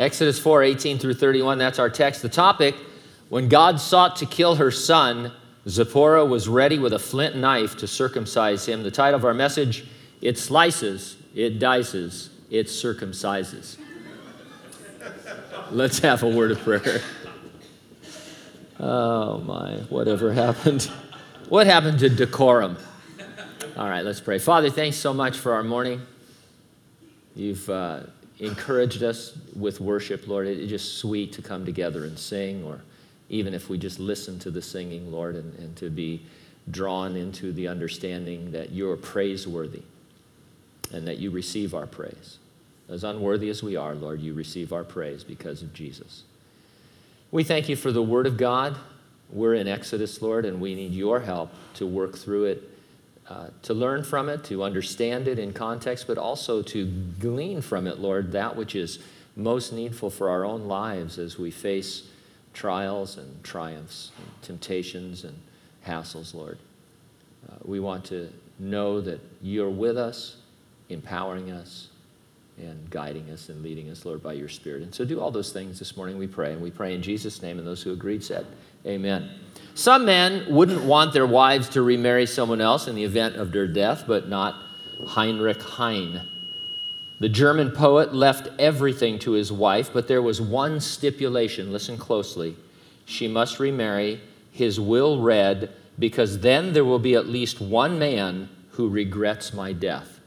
Exodus 4 18 through 31, that's our text. The topic when God sought to kill her son, Zipporah was ready with a flint knife to circumcise him. The title of our message it slices, it dices, it circumcises. Let's have a word of prayer. Oh my, whatever happened? What happened to decorum? All right, let's pray. Father, thanks so much for our morning. You've uh, encouraged us with worship, Lord. It's just sweet to come together and sing, or even if we just listen to the singing, Lord, and, and to be drawn into the understanding that you're praiseworthy and that you receive our praise. As unworthy as we are, Lord, you receive our praise because of Jesus. We thank you for the Word of God. We're in Exodus, Lord, and we need your help to work through it, uh, to learn from it, to understand it in context, but also to glean from it, Lord, that which is most needful for our own lives as we face trials and triumphs, and temptations and hassles, Lord. Uh, we want to know that you're with us, empowering us, and guiding us and leading us, Lord, by your Spirit. And so do all those things this morning, we pray. And we pray in Jesus' name, and those who agreed said, Amen. Some men wouldn't want their wives to remarry someone else in the event of their death, but not Heinrich Heine. The German poet left everything to his wife, but there was one stipulation. Listen closely. She must remarry. His will read, because then there will be at least one man who regrets my death.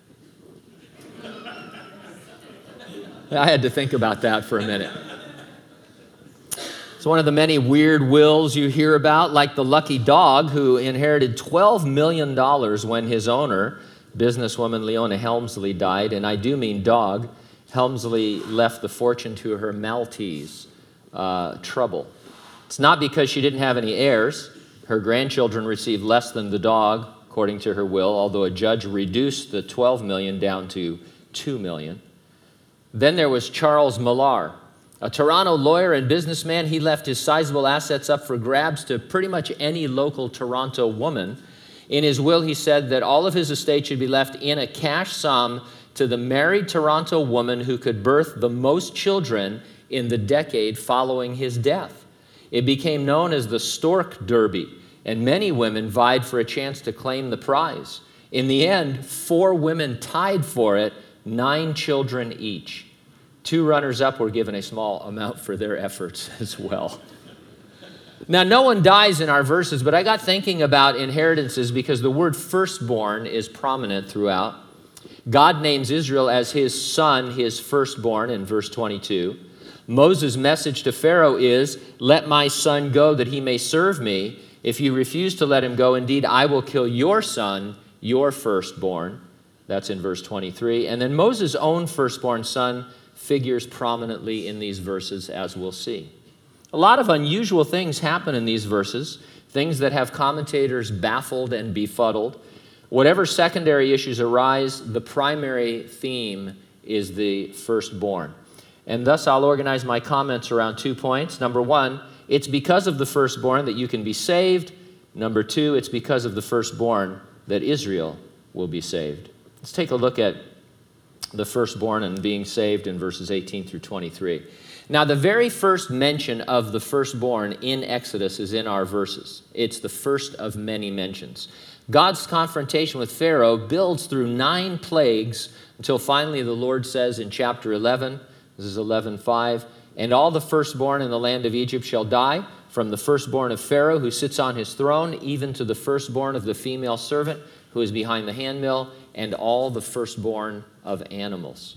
I had to think about that for a minute. It's one of the many weird wills you hear about, like the lucky dog who inherited $12 million when his owner, businesswoman Leona Helmsley, died. And I do mean dog. Helmsley left the fortune to her Maltese, uh, Trouble. It's not because she didn't have any heirs. Her grandchildren received less than the dog, according to her will, although a judge reduced the 12 million down to 2 million. Then there was Charles Millar, a Toronto lawyer and businessman. He left his sizable assets up for grabs to pretty much any local Toronto woman. In his will, he said that all of his estate should be left in a cash sum to the married Toronto woman who could birth the most children in the decade following his death. It became known as the Stork Derby, and many women vied for a chance to claim the prize. In the end, four women tied for it nine children each. Two runners up were given a small amount for their efforts as well. Now, no one dies in our verses, but I got thinking about inheritances because the word firstborn is prominent throughout. God names Israel as his son, his firstborn, in verse 22. Moses' message to Pharaoh is, Let my son go that he may serve me. If you refuse to let him go, indeed, I will kill your son, your firstborn. That's in verse 23. And then Moses' own firstborn son figures prominently in these verses, as we'll see. A lot of unusual things happen in these verses, things that have commentators baffled and befuddled. Whatever secondary issues arise, the primary theme is the firstborn. And thus, I'll organize my comments around two points. Number one, it's because of the firstborn that you can be saved. Number two, it's because of the firstborn that Israel will be saved. Let's take a look at the firstborn and being saved in verses 18 through 23. Now, the very first mention of the firstborn in Exodus is in our verses. It's the first of many mentions. God's confrontation with Pharaoh builds through nine plagues until finally the Lord says in chapter 11, this is 11:5, and all the firstborn in the land of Egypt shall die, from the firstborn of Pharaoh who sits on his throne, even to the firstborn of the female servant who is behind the handmill, and all the firstborn of animals.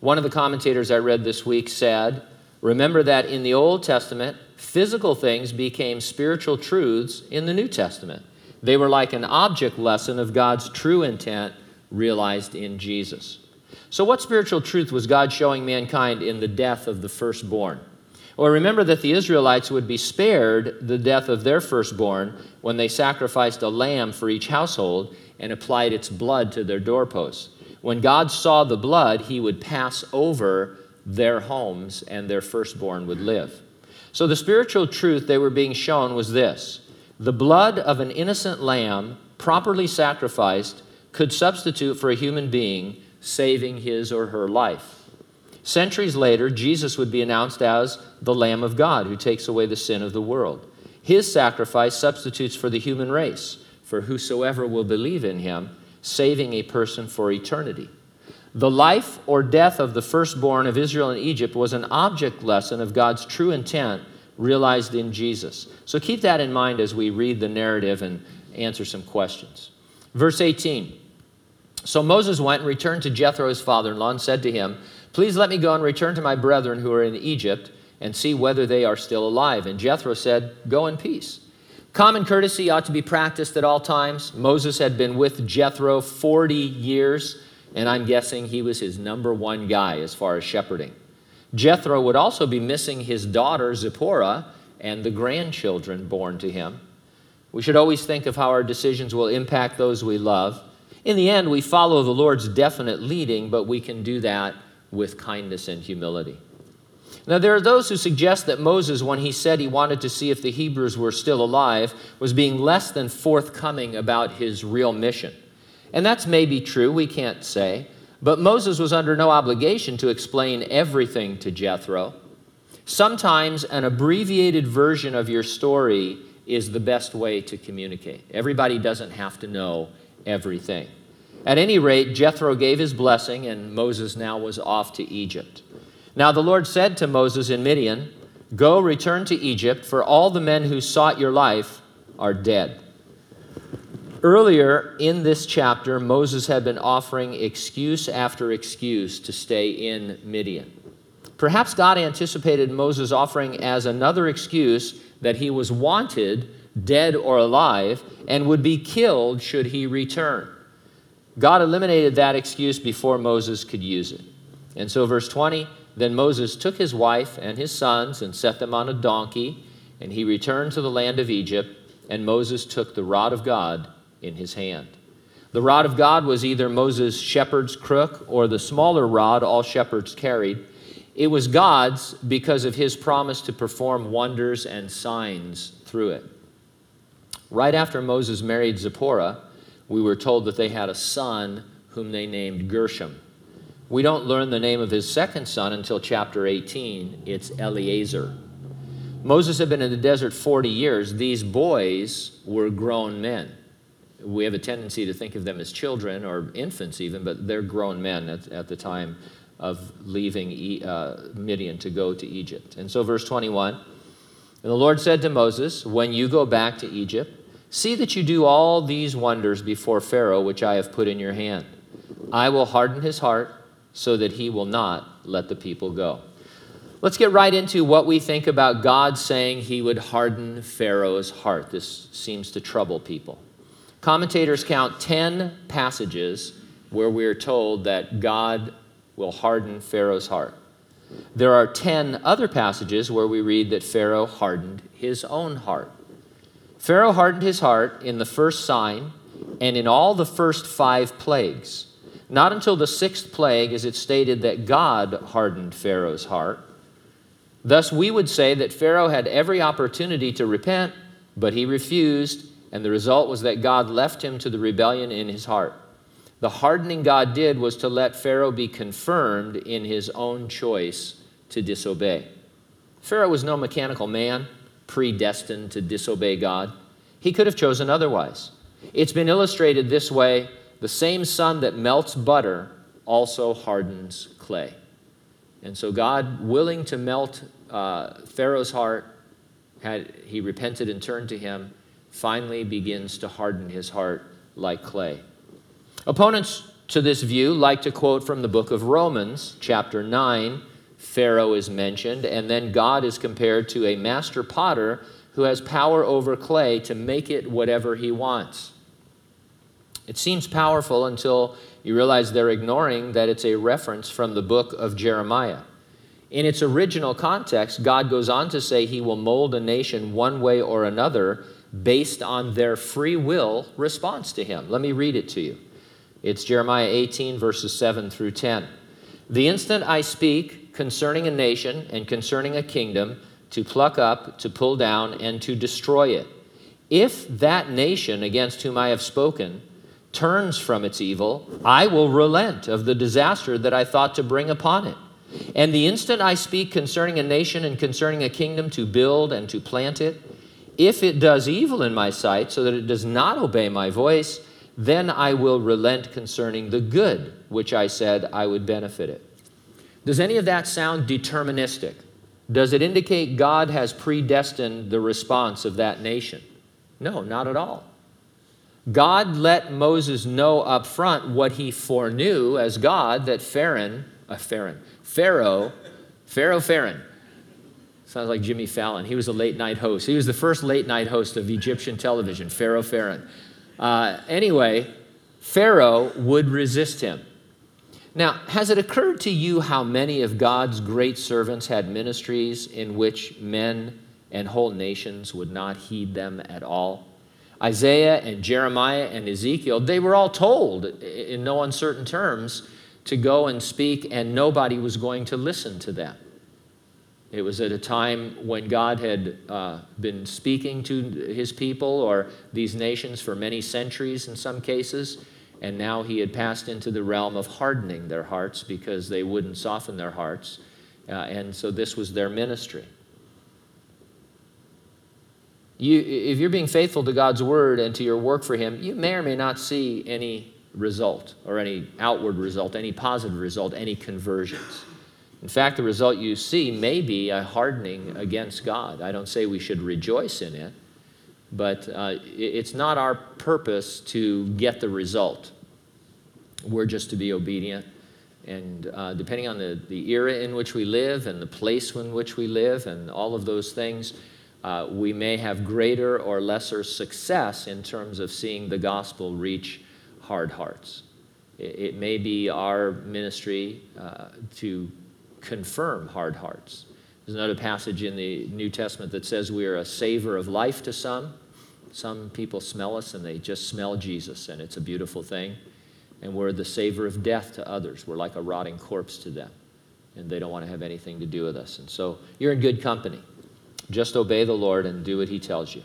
One of the commentators I read this week said, Remember that in the Old Testament, physical things became spiritual truths in the New Testament. They were like an object lesson of God's true intent realized in Jesus. So, what spiritual truth was God showing mankind in the death of the firstborn? Well, remember that the Israelites would be spared the death of their firstborn when they sacrificed a lamb for each household and applied its blood to their doorposts. When God saw the blood, he would pass over their homes and their firstborn would live. So the spiritual truth they were being shown was this the blood of an innocent lamb, properly sacrificed, could substitute for a human being, saving his or her life. Centuries later, Jesus would be announced as the Lamb of God who takes away the sin of the world. His sacrifice substitutes for the human race, for whosoever will believe in him, saving a person for eternity. The life or death of the firstborn of Israel in Egypt was an object lesson of God's true intent realized in Jesus. So keep that in mind as we read the narrative and answer some questions. Verse 18 So Moses went and returned to Jethro, his father in law, and said to him, Please let me go and return to my brethren who are in Egypt and see whether they are still alive. And Jethro said, Go in peace. Common courtesy ought to be practiced at all times. Moses had been with Jethro 40 years, and I'm guessing he was his number one guy as far as shepherding. Jethro would also be missing his daughter Zipporah and the grandchildren born to him. We should always think of how our decisions will impact those we love. In the end, we follow the Lord's definite leading, but we can do that with kindness and humility. Now, there are those who suggest that Moses, when he said he wanted to see if the Hebrews were still alive, was being less than forthcoming about his real mission. And that's maybe true, we can't say. But Moses was under no obligation to explain everything to Jethro. Sometimes an abbreviated version of your story is the best way to communicate. Everybody doesn't have to know everything. At any rate, Jethro gave his blessing, and Moses now was off to Egypt. Now the Lord said to Moses in Midian, Go, return to Egypt, for all the men who sought your life are dead. Earlier in this chapter, Moses had been offering excuse after excuse to stay in Midian. Perhaps God anticipated Moses offering as another excuse that he was wanted, dead or alive, and would be killed should he return. God eliminated that excuse before Moses could use it. And so, verse 20 then Moses took his wife and his sons and set them on a donkey, and he returned to the land of Egypt, and Moses took the rod of God in his hand. The rod of God was either Moses' shepherd's crook or the smaller rod all shepherds carried. It was God's because of his promise to perform wonders and signs through it. Right after Moses married Zipporah, we were told that they had a son whom they named Gershom. We don't learn the name of his second son until chapter 18. It's Eliezer. Moses had been in the desert 40 years. These boys were grown men. We have a tendency to think of them as children or infants, even, but they're grown men at, at the time of leaving uh, Midian to go to Egypt. And so, verse 21 And the Lord said to Moses, When you go back to Egypt, see that you do all these wonders before Pharaoh, which I have put in your hand. I will harden his heart so that he will not let the people go. Let's get right into what we think about God saying he would harden Pharaoh's heart. This seems to trouble people. Commentators count 10 passages where we're told that God will harden Pharaoh's heart. There are 10 other passages where we read that Pharaoh hardened his own heart. Pharaoh hardened his heart in the first sign and in all the first five plagues. Not until the sixth plague is it stated that God hardened Pharaoh's heart. Thus, we would say that Pharaoh had every opportunity to repent, but he refused, and the result was that God left him to the rebellion in his heart. The hardening God did was to let Pharaoh be confirmed in his own choice to disobey. Pharaoh was no mechanical man, predestined to disobey God. He could have chosen otherwise. It's been illustrated this way the same sun that melts butter also hardens clay. And so, God, willing to melt uh, Pharaoh's heart, had he repented and turned to him, finally begins to harden his heart like clay. Opponents to this view like to quote from the book of Romans, chapter 9. Pharaoh is mentioned, and then God is compared to a master potter who has power over clay to make it whatever he wants. It seems powerful until you realize they're ignoring that it's a reference from the book of Jeremiah. In its original context, God goes on to say he will mold a nation one way or another based on their free will response to him. Let me read it to you. It's Jeremiah 18, verses 7 through 10. The instant I speak concerning a nation and concerning a kingdom, to pluck up, to pull down, and to destroy it, if that nation against whom I have spoken, turns from its evil, I will relent of the disaster that I thought to bring upon it. And the instant I speak concerning a nation and concerning a kingdom to build and to plant it, if it does evil in my sight, so that it does not obey my voice, then I will relent concerning the good which I said I would benefit it. Does any of that sound deterministic? Does it indicate God has predestined the response of that nation? No, not at all. God let Moses know up front what he foreknew as God that Pharaoh, uh, Pharaoh, Pharaoh, Pharaoh Pharaoh, sounds like Jimmy Fallon. He was a late night host. He was the first late night host of Egyptian television, Pharaoh Pharaoh. Uh, anyway, Pharaoh would resist him. Now, has it occurred to you how many of God's great servants had ministries in which men and whole nations would not heed them at all? Isaiah and Jeremiah and Ezekiel, they were all told in no uncertain terms to go and speak, and nobody was going to listen to them. It was at a time when God had uh, been speaking to his people or these nations for many centuries in some cases, and now he had passed into the realm of hardening their hearts because they wouldn't soften their hearts. Uh, and so this was their ministry. You, if you're being faithful to God's word and to your work for Him, you may or may not see any result or any outward result, any positive result, any conversions. In fact, the result you see may be a hardening against God. I don't say we should rejoice in it, but uh, it's not our purpose to get the result. We're just to be obedient. And uh, depending on the, the era in which we live and the place in which we live and all of those things, uh, we may have greater or lesser success in terms of seeing the gospel reach hard hearts. It, it may be our ministry uh, to confirm hard hearts. There's another passage in the New Testament that says we are a savor of life to some. Some people smell us and they just smell Jesus, and it's a beautiful thing. And we're the savor of death to others. We're like a rotting corpse to them, and they don't want to have anything to do with us. And so you're in good company. Just obey the Lord and do what he tells you.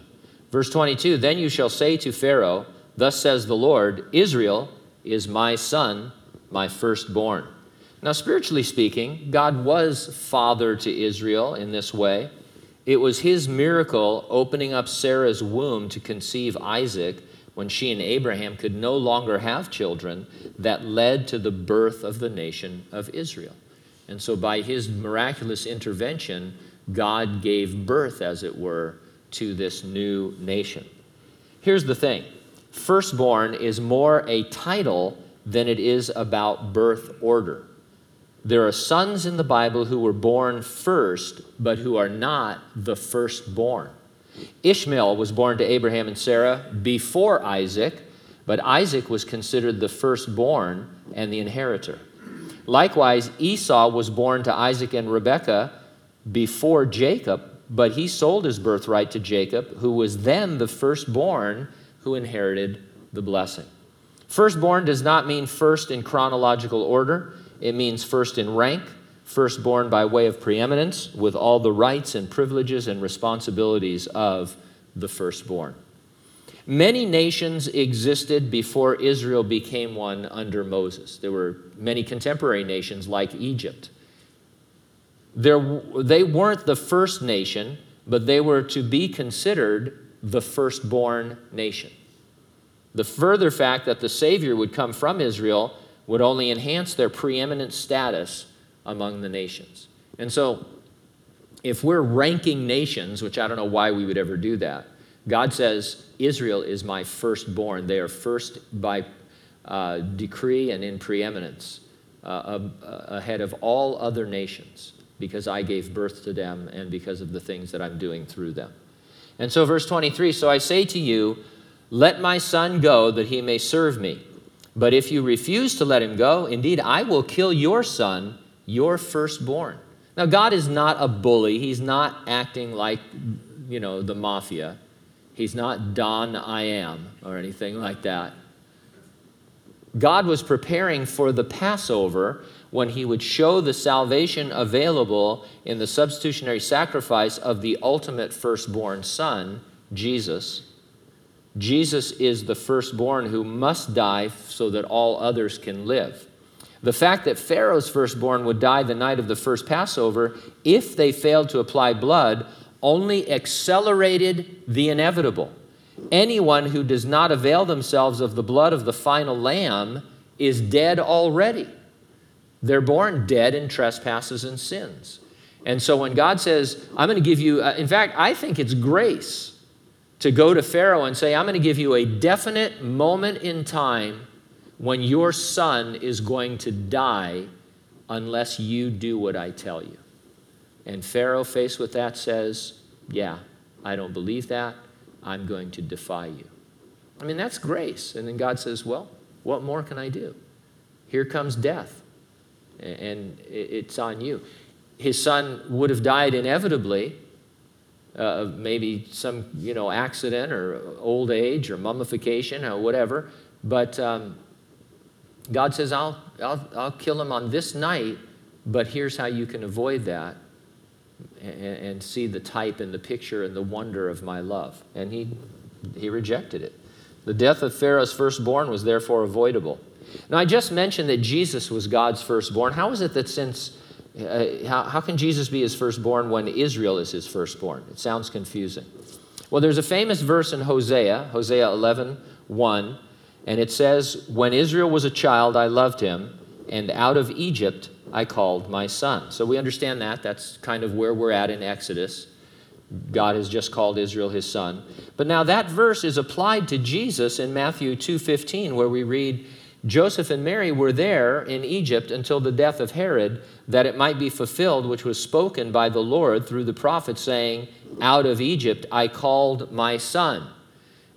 Verse 22 Then you shall say to Pharaoh, Thus says the Lord, Israel is my son, my firstborn. Now, spiritually speaking, God was father to Israel in this way. It was his miracle opening up Sarah's womb to conceive Isaac when she and Abraham could no longer have children that led to the birth of the nation of Israel. And so, by his miraculous intervention, God gave birth, as it were, to this new nation. Here's the thing firstborn is more a title than it is about birth order. There are sons in the Bible who were born first, but who are not the firstborn. Ishmael was born to Abraham and Sarah before Isaac, but Isaac was considered the firstborn and the inheritor. Likewise, Esau was born to Isaac and Rebekah before Jacob, but he sold his birthright to Jacob, who was then the firstborn who inherited the blessing. Firstborn does not mean first in chronological order. It means first in rank, firstborn by way of preeminence, with all the rights and privileges and responsibilities of the firstborn. Many nations existed before Israel became one under Moses. There were many contemporary nations like Egypt. There, they weren't the first nation, but they were to be considered the firstborn nation. The further fact that the Savior would come from Israel would only enhance their preeminent status among the nations. And so, if we're ranking nations, which I don't know why we would ever do that, God says, Israel is my firstborn. They are first by uh, decree and in preeminence uh, ahead of all other nations because I gave birth to them and because of the things that I'm doing through them. And so, verse 23 So I say to you, let my son go that he may serve me. But if you refuse to let him go, indeed, I will kill your son, your firstborn. Now, God is not a bully. He's not acting like, you know, the mafia. He's not Don I am or anything like that. God was preparing for the Passover when he would show the salvation available in the substitutionary sacrifice of the ultimate firstborn son, Jesus. Jesus is the firstborn who must die so that all others can live. The fact that Pharaoh's firstborn would die the night of the first Passover, if they failed to apply blood, only accelerated the inevitable. Anyone who does not avail themselves of the blood of the final lamb is dead already. They're born dead in trespasses and sins. And so when God says, I'm going to give you, uh, in fact, I think it's grace to go to Pharaoh and say, I'm going to give you a definite moment in time when your son is going to die unless you do what I tell you. And Pharaoh, faced with that, says, Yeah, I don't believe that. I'm going to defy you. I mean, that's grace. And then God says, Well, what more can I do? Here comes death, and it's on you. His son would have died inevitably, uh, maybe some you know accident or old age or mummification or whatever. But um, God says, I'll, I'll, I'll kill him on this night, but here's how you can avoid that and, and see the type and the picture and the wonder of my love. And he, he rejected it. The death of Pharaoh's firstborn was therefore avoidable. Now, I just mentioned that Jesus was God's firstborn. How is it that since, uh, how, how can Jesus be his firstborn when Israel is his firstborn? It sounds confusing. Well, there's a famous verse in Hosea, Hosea 11, 1, and it says, When Israel was a child, I loved him, and out of Egypt I called my son. So we understand that. That's kind of where we're at in Exodus. God has just called Israel his son. But now that verse is applied to Jesus in Matthew 2:15 where we read Joseph and Mary were there in Egypt until the death of Herod that it might be fulfilled which was spoken by the Lord through the prophet saying, "Out of Egypt I called my son."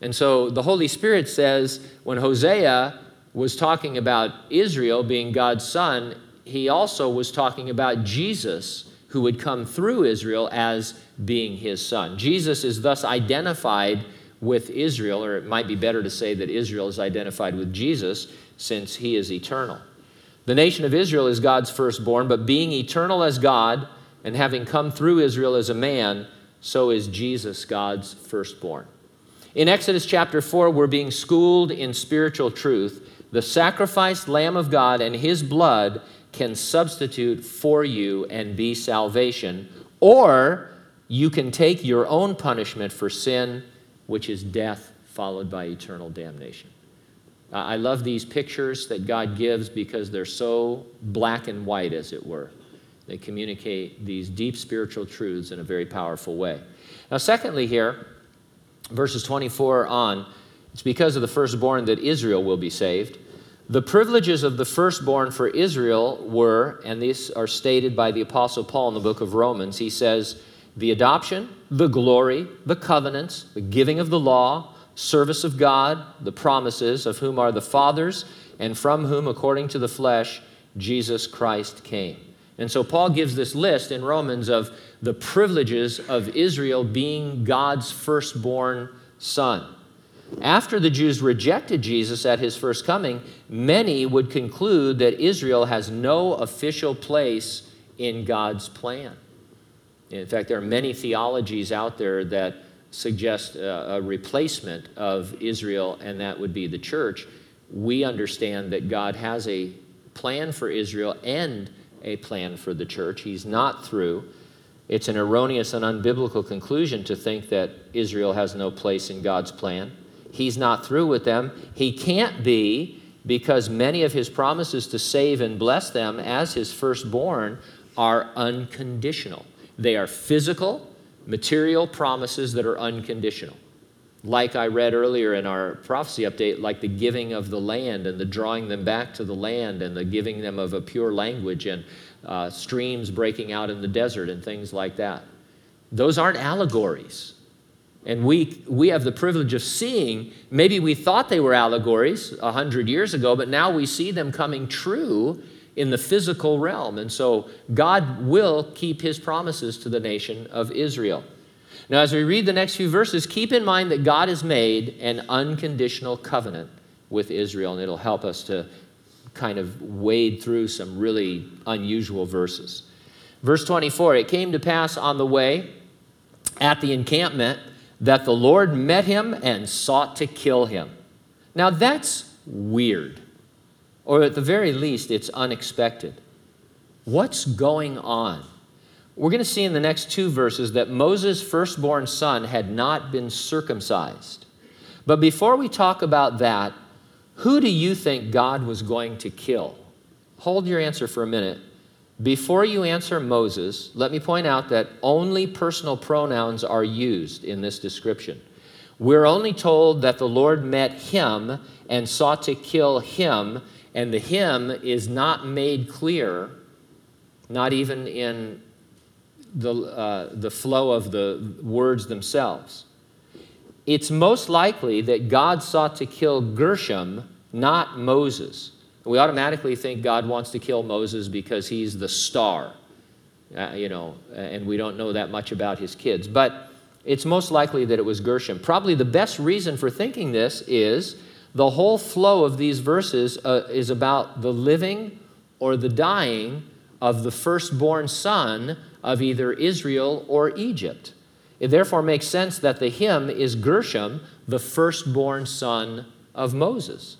And so the Holy Spirit says when Hosea was talking about Israel being God's son, he also was talking about Jesus, who would come through Israel as being his son. Jesus is thus identified with Israel, or it might be better to say that Israel is identified with Jesus since he is eternal. The nation of Israel is God's firstborn, but being eternal as God and having come through Israel as a man, so is Jesus God's firstborn. In Exodus chapter 4, we're being schooled in spiritual truth. The sacrificed Lamb of God and his blood can substitute for you and be salvation, or you can take your own punishment for sin, which is death followed by eternal damnation. Uh, I love these pictures that God gives because they're so black and white, as it were. They communicate these deep spiritual truths in a very powerful way. Now, secondly, here, verses 24 on, it's because of the firstborn that Israel will be saved. The privileges of the firstborn for Israel were, and these are stated by the Apostle Paul in the book of Romans, he says, the adoption, the glory, the covenants, the giving of the law, service of God, the promises, of whom are the fathers, and from whom, according to the flesh, Jesus Christ came. And so Paul gives this list in Romans of the privileges of Israel being God's firstborn son. After the Jews rejected Jesus at his first coming, many would conclude that Israel has no official place in God's plan. In fact, there are many theologies out there that suggest a, replacement of Israel, and that would be the church. We understand that God has a plan for Israel and a plan for the church. He's not through. It's an erroneous and unbiblical conclusion to think that Israel has no place in God's plan. He's not through with them. He can't be because many of his promises to save and bless them as his firstborn are unconditional. They are physical, material promises that are unconditional. Like I read earlier in our prophecy update, like the giving of the land and the drawing them back to the land and the giving them of a pure language and uh, streams breaking out in the desert and things like that. Those aren't allegories. And we, we have the privilege of seeing, maybe we thought they were allegories a hundred years ago, but now we see them coming true in the physical realm. And so God will keep his promises to the nation of Israel. Now, as we read the next few verses, keep in mind that God has made an unconditional covenant with Israel, and it'll help us to kind of wade through some really unusual verses. Verse 24 It came to pass on the way at the encampment that the Lord met him and sought to kill him. Now that's weird. Or at the very least, it's unexpected. What's going on? We're going to see in the next two verses that Moses' firstborn son had not been circumcised. But before we talk about that, who do you think God was going to kill? Hold your answer for a minute. Before you answer Moses, let me point out that only personal pronouns are used in this description. We're only told that the Lord met him and sought to kill him, and the him is not made clear, not even in the, uh, the flow of the words themselves. It's most likely that God sought to kill Gershom, not Moses. We automatically think God wants to kill Moses because he's the star, uh, you know, and we don't know that much about his kids. But it's most likely that it was Gershom. Probably the best reason for thinking this is the whole flow of these verses uh, is about the living or the dying of the firstborn son of either Israel or Egypt. It therefore makes sense that the him is Gershom, the firstborn son of Moses.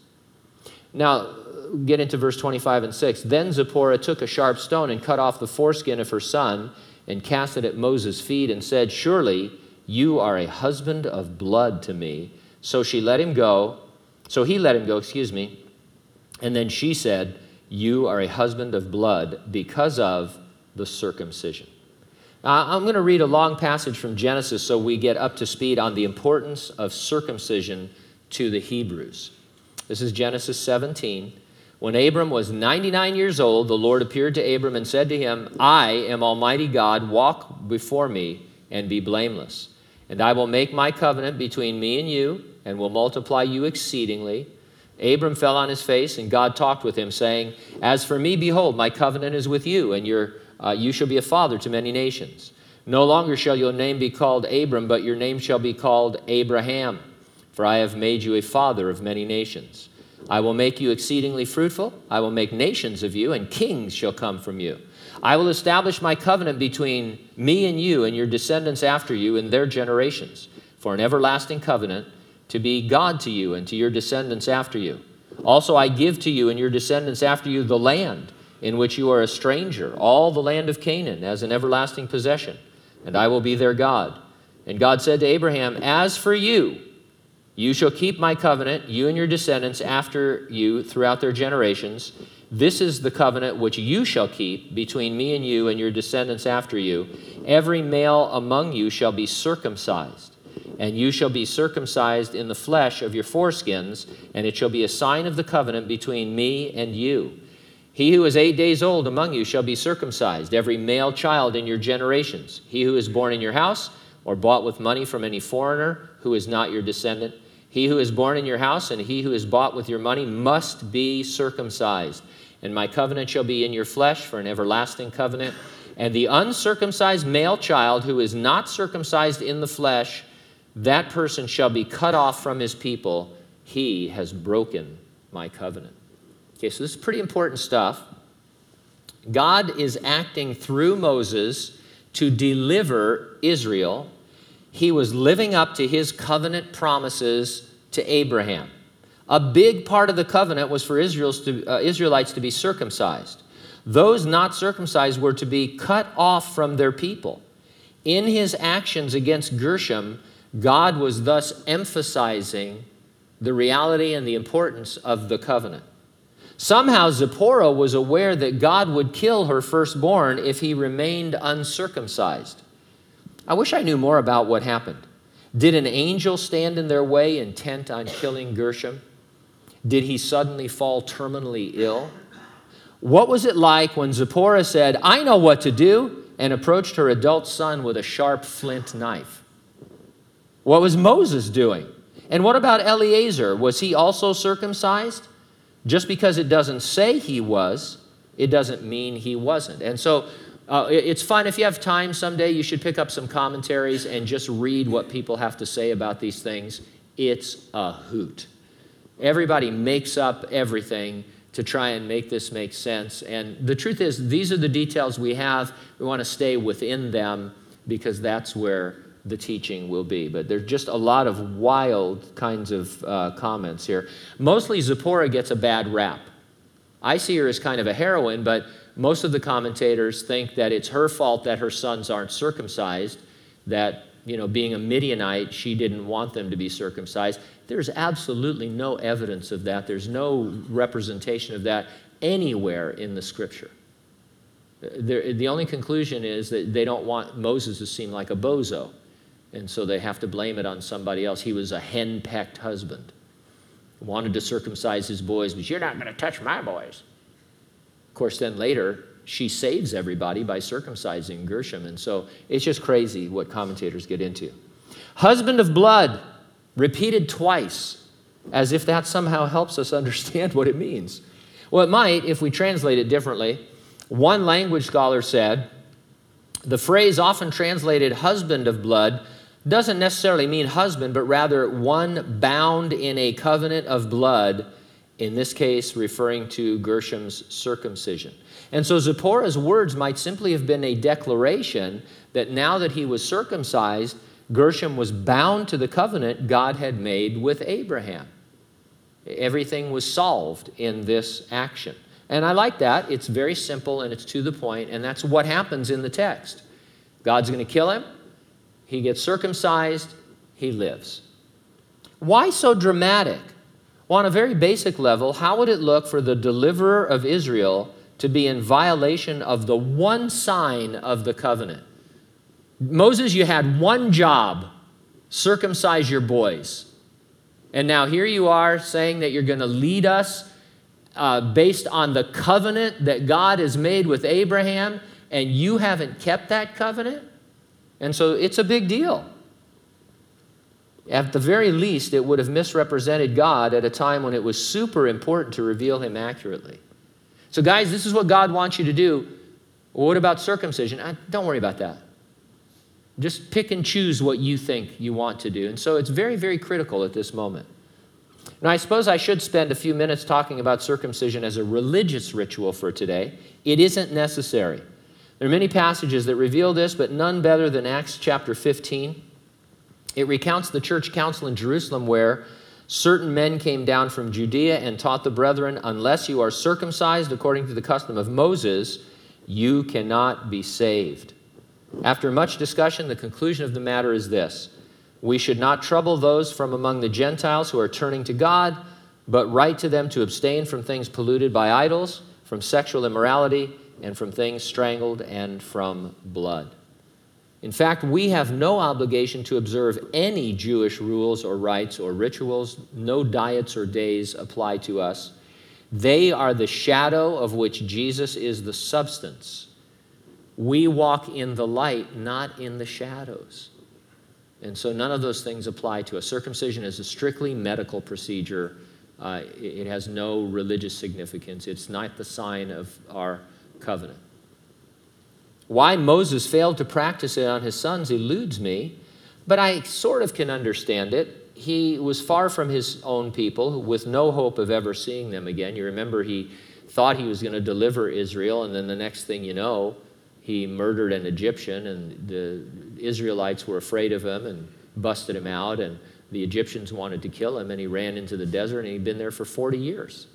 Now, get into verse 25 and 6. Then Zipporah took a sharp stone and cut off the foreskin of her son and cast it at Moses' feet and said, Surely you are a husband of blood to me. So she let him go. So he let him go, excuse me. And then she said, You are a husband of blood because of the circumcision. I'm going to read a long passage from Genesis so we get up to speed on the importance of circumcision to the Hebrews. This is Genesis 17. When Abram was 99 years old, the Lord appeared to Abram and said to him, I am Almighty God, walk before me and be blameless. And I will make my covenant between me and you, and will multiply you exceedingly. Abram fell on his face, and God talked with him, saying, As for me, behold, my covenant is with you, and your, uh, you shall be a father to many nations. No longer shall your name be called Abram, but your name shall be called Abraham, for I have made you a father of many nations. I will make you exceedingly fruitful. I will make nations of you, and kings shall come from you. I will establish my covenant between me and you and your descendants after you in their generations, for an everlasting covenant to be God to you and to your descendants after you. Also, I give to you and your descendants after you the land in which you are a stranger, all the land of Canaan, as an everlasting possession, and I will be their God. And God said to Abraham, As for you, you shall keep my covenant, you and your descendants after you throughout their generations. This is the covenant which you shall keep between me and you and your descendants after you. Every male among you shall be circumcised, and you shall be circumcised in the flesh of your foreskins, and it shall be a sign of the covenant between me and you. He who is eight days old among you shall be circumcised, every male child in your generations. He who is born in your house or bought with money from any foreigner who is not your descendant he who is born in your house and he who is bought with your money must be circumcised. And my covenant shall be in your flesh for an everlasting covenant. And the uncircumcised male child who is not circumcised in the flesh, that person shall be cut off from his people. He has broken my covenant. Okay, so this is pretty important stuff. God is acting through Moses to deliver Israel he was living up to his covenant promises to Abraham. A big part of the covenant was for Israel's to, uh, Israelites to be circumcised. Those not circumcised were to be cut off from their people. In his actions against Gershom, God was thus emphasizing the reality and the importance of the covenant. Somehow, Zipporah was aware that God would kill her firstborn if he remained uncircumcised. I wish I knew more about what happened. Did an angel stand in their way intent on killing Gershom? Did he suddenly fall terminally ill? What was it like when Zipporah said, I know what to do, and approached her adult son with a sharp flint knife? What was Moses doing? And what about Eleazar? Was he also circumcised? Just because it doesn't say he was, it doesn't mean he wasn't. And so uh, it's fun. If you have time someday, you should pick up some commentaries and just read what people have to say about these things. It's a hoot. Everybody makes up everything to try and make this make sense. And the truth is, these are the details we have. We want to stay within them because that's where the teaching will be. But there's just a lot of wild kinds of uh, comments here. Mostly, Zipporah gets a bad rap. I see her as kind of a heroine, but most of the commentators think that it's her fault that her sons aren't circumcised, that, you know, being a Midianite, she didn't want them to be circumcised. There's absolutely no evidence of that. There's no representation of that anywhere in the scripture. The, the only conclusion is that they don't want Moses to seem like a bozo, and so they have to blame it on somebody else. He was a hen-pecked husband, wanted to circumcise his boys, but you're not going to touch my boys. Of course, then later, she saves everybody by circumcising Gershom. And so it's just crazy what commentators get into. Husband of blood, repeated twice, as if that somehow helps us understand what it means. Well, it might if we translate it differently. One language scholar said the phrase often translated husband of blood doesn't necessarily mean husband, but rather one bound in a covenant of blood in this case referring to Gershom's circumcision. And so Zipporah's words might simply have been a declaration that now that he was circumcised, Gershom was bound to the covenant God had made with Abraham. Everything was solved in this action. And I like that. It's very simple and it's to the point, and that's what happens in the text. God's going to kill him, he gets circumcised, he lives. Why so dramatic? Well, on a very basic level, how would it look for the deliverer of Israel to be in violation of the one sign of the covenant? Moses, you had one job circumcise your boys. And now here you are saying that you're going to lead us uh, based on the covenant that God has made with Abraham, and you haven't kept that covenant? And so it's a big deal. At the very least, it would have misrepresented God at a time when it was super important to reveal Him accurately. So, guys, this is what God wants you to do. What about circumcision? I, don't worry about that. Just pick and choose what you think you want to do. And so it's very, very critical at this moment. Now, I suppose I should spend a few minutes talking about circumcision as a religious ritual for today. It isn't necessary. There are many passages that reveal this, but none better than Acts chapter 15. It recounts the church council in Jerusalem where certain men came down from Judea and taught the brethren, unless you are circumcised according to the custom of Moses, you cannot be saved. After much discussion, the conclusion of the matter is this We should not trouble those from among the Gentiles who are turning to God, but write to them to abstain from things polluted by idols, from sexual immorality, and from things strangled, and from blood. In fact, we have no obligation to observe any Jewish rules or rites or rituals. No diets or days apply to us. They are the shadow of which Jesus is the substance. We walk in the light, not in the shadows. And so none of those things apply to us. Circumcision is a strictly medical procedure. Uh, it has no religious significance. It's not the sign of our covenant. Why Moses failed to practice it on his sons eludes me, but I sort of can understand it. He was far from his own people with no hope of ever seeing them again. You remember he thought he was going to deliver Israel, and then the next thing you know, he murdered an Egyptian, and the Israelites were afraid of him and busted him out, and the Egyptians wanted to kill him, and he ran into the desert, and he'd been there for 40 years.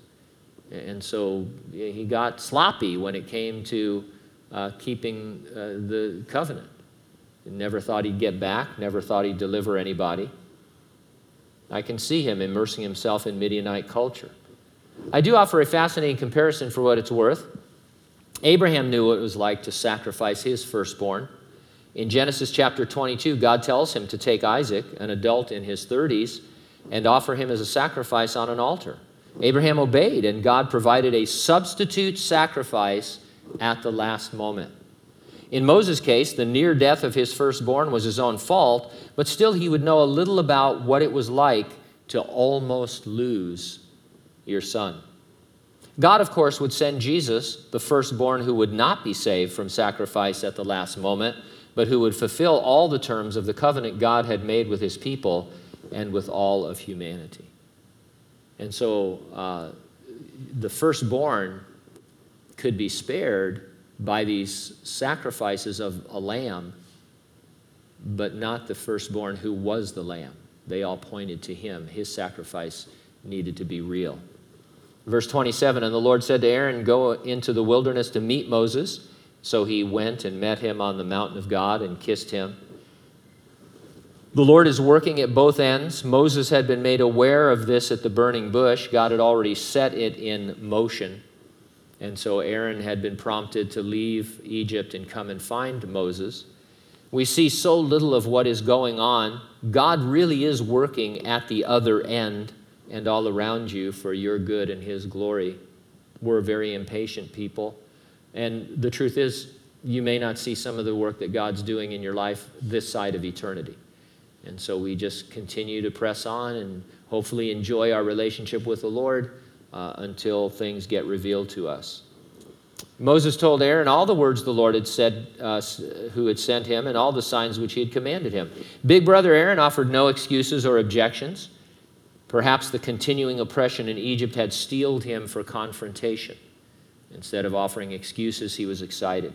And so he got sloppy when it came to uh, keeping uh, the covenant. Never thought he'd get back, never thought he'd deliver anybody. I can see him immersing himself in Midianite culture. I do offer a fascinating comparison for what it's worth. Abraham knew what it was like to sacrifice his firstborn. In Genesis chapter 22, God tells him to take Isaac, an adult in his 30s, and offer him as a sacrifice on an altar. Abraham obeyed, and God provided a substitute sacrifice at the last moment. In Moses' case, the near death of his firstborn was his own fault, but still he would know a little about what it was like to almost lose your son. God, of course, would send Jesus, the firstborn who would not be saved from sacrifice at the last moment, but who would fulfill all the terms of the covenant God had made with his people and with all of humanity. And so uh, the firstborn could be spared by these sacrifices of a lamb, but not the firstborn who was the lamb. They all pointed to him. His sacrifice needed to be real. Verse 27 And the Lord said to Aaron, Go into the wilderness to meet Moses. So he went and met him on the mountain of God and kissed him. The Lord is working at both ends. Moses had been made aware of this at the burning bush. God had already set it in motion. And so Aaron had been prompted to leave Egypt and come and find Moses. We see so little of what is going on. God really is working at the other end and all around you for your good and His glory. We're very impatient people. And the truth is, you may not see some of the work that God's doing in your life this side of eternity. And so we just continue to press on and hopefully enjoy our relationship with the Lord uh, until things get revealed to us. Moses told Aaron all the words the Lord had said, uh, who had sent him, and all the signs which he had commanded him. Big brother Aaron offered no excuses or objections. Perhaps the continuing oppression in Egypt had steeled him for confrontation. Instead of offering excuses, he was excited.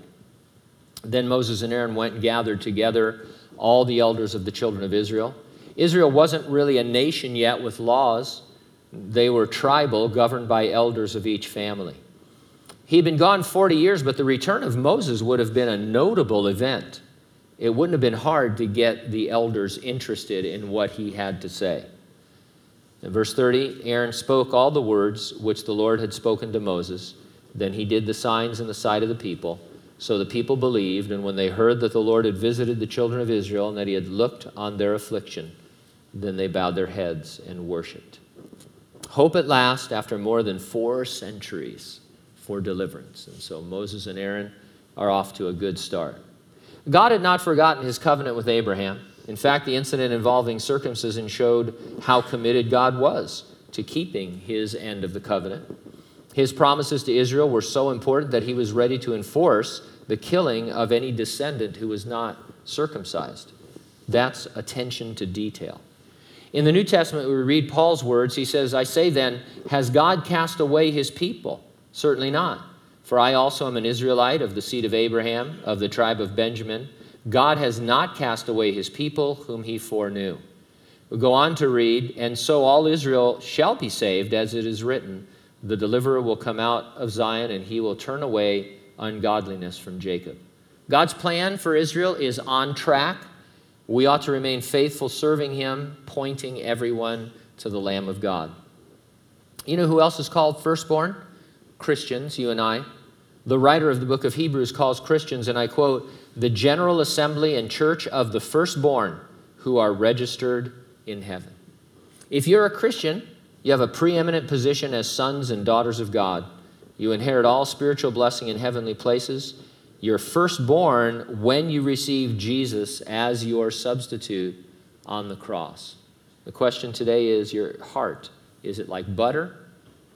Then Moses and Aaron went and gathered together all the elders of the children of Israel. Israel wasn't really a nation yet with laws, they were tribal, governed by elders of each family. He'd been gone 40 years, but the return of Moses would have been a notable event. It wouldn't have been hard to get the elders interested in what he had to say. In verse 30, Aaron spoke all the words which the Lord had spoken to Moses. Then he did the signs in the sight of the people. So the people believed, and when they heard that the Lord had visited the children of Israel and that he had looked on their affliction, then they bowed their heads and worshiped. Hope at last, after more than four centuries, for deliverance. And so Moses and Aaron are off to a good start. God had not forgotten his covenant with Abraham. In fact, the incident involving circumcision showed how committed God was to keeping his end of the covenant. His promises to Israel were so important that he was ready to enforce the killing of any descendant who was not circumcised. That's attention to detail. In the New Testament, we read Paul's words. He says, I say then, has God cast away his people? Certainly not. For I also am an Israelite of the seed of Abraham, of the tribe of Benjamin. God has not cast away his people whom he foreknew. We go on to read, and so all Israel shall be saved, as it is written, the deliverer will come out of Zion, and he will turn away ungodliness from Jacob. God's plan for Israel is on track. We ought to remain faithful, serving Him, pointing everyone to the Lamb of God. You know who else is called firstborn? Christians, you and I. The writer of the book of Hebrews calls Christians, and I quote, the general assembly and church of the firstborn who are registered in heaven. If you're a Christian, you have a preeminent position as sons and daughters of God. You inherit all spiritual blessing in heavenly places. You're firstborn when you receive Jesus as your substitute on the cross. The question today is your heart. Is it like butter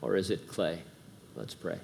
or is it clay? Let's pray.